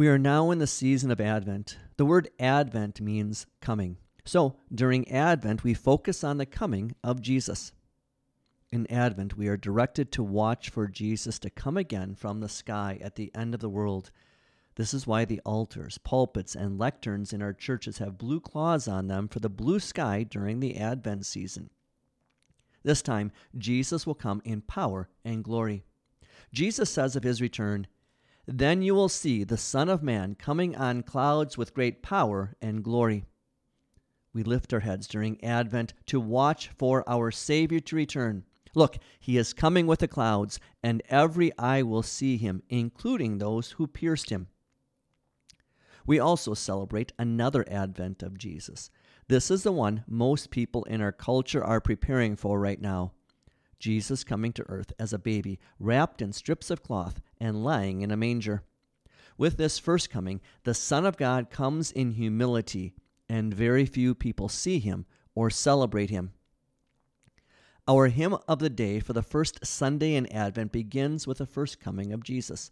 We are now in the season of Advent. The word Advent means coming. So, during Advent, we focus on the coming of Jesus. In Advent, we are directed to watch for Jesus to come again from the sky at the end of the world. This is why the altars, pulpits, and lecterns in our churches have blue cloths on them for the blue sky during the Advent season. This time, Jesus will come in power and glory. Jesus says of his return, then you will see the Son of Man coming on clouds with great power and glory. We lift our heads during Advent to watch for our Savior to return. Look, he is coming with the clouds, and every eye will see him, including those who pierced him. We also celebrate another advent of Jesus. This is the one most people in our culture are preparing for right now. Jesus coming to earth as a baby, wrapped in strips of cloth and lying in a manger. With this first coming, the Son of God comes in humility, and very few people see him or celebrate him. Our hymn of the day for the first Sunday in Advent begins with the first coming of Jesus.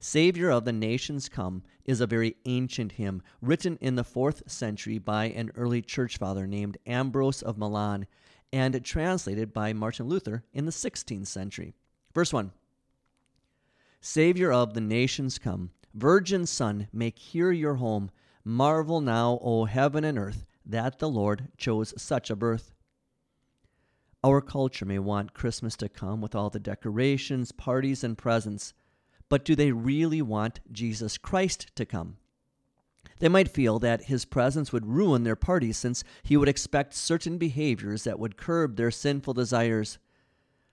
Savior of the Nations Come is a very ancient hymn written in the fourth century by an early church father named Ambrose of Milan and translated by Martin Luther in the 16th century. Verse 1 Savior of the nations come, Virgin Son, make here your home. Marvel now, O heaven and earth, that the Lord chose such a birth. Our culture may want Christmas to come with all the decorations, parties, and presents, but do they really want Jesus Christ to come? They might feel that his presence would ruin their party since he would expect certain behaviors that would curb their sinful desires.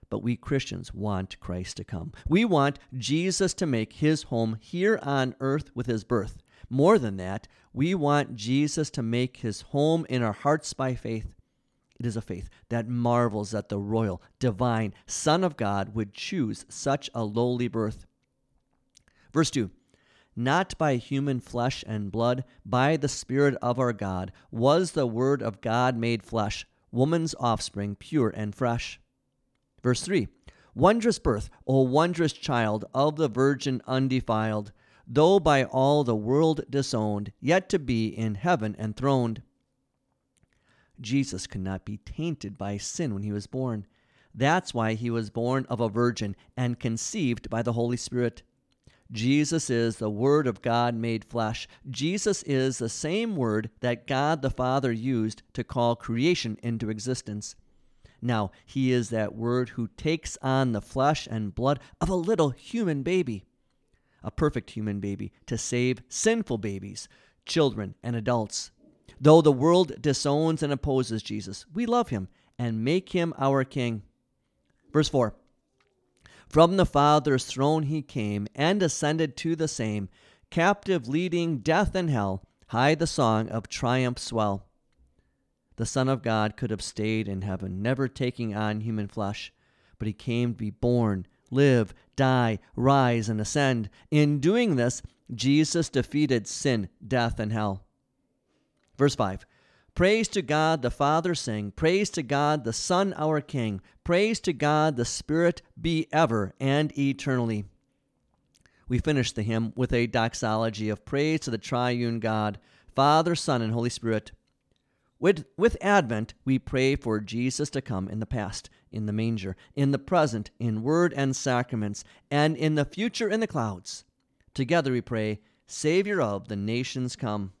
But we Christians want Christ to come. We want Jesus to make his home here on earth with his birth. More than that, we want Jesus to make his home in our hearts by faith. It is a faith that marvels that the royal, divine Son of God would choose such a lowly birth. Verse 2 not by human flesh and blood, by the Spirit of our God, was the Word of God made flesh, woman's offspring, pure and fresh. Verse 3 Wondrous birth, O wondrous child of the Virgin undefiled, though by all the world disowned, yet to be in heaven enthroned. Jesus could not be tainted by sin when he was born. That's why he was born of a virgin and conceived by the Holy Spirit. Jesus is the Word of God made flesh. Jesus is the same Word that God the Father used to call creation into existence. Now, He is that Word who takes on the flesh and blood of a little human baby, a perfect human baby, to save sinful babies, children, and adults. Though the world disowns and opposes Jesus, we love Him and make Him our King. Verse 4 from the Father's throne he came and ascended to the same, captive leading death and hell, high the song of triumph swell. The Son of God could have stayed in heaven, never taking on human flesh, but he came to be born, live, die, rise, and ascend. In doing this, Jesus defeated sin, death, and hell. Verse 5 Praise to God the Father sing, praise to God the Son our King, praise to God the Spirit be ever and eternally. We finish the hymn with a doxology of praise to the triune God, Father, Son, and Holy Spirit. With, with Advent, we pray for Jesus to come in the past, in the manger, in the present, in word and sacraments, and in the future in the clouds. Together we pray, Savior of the nations come.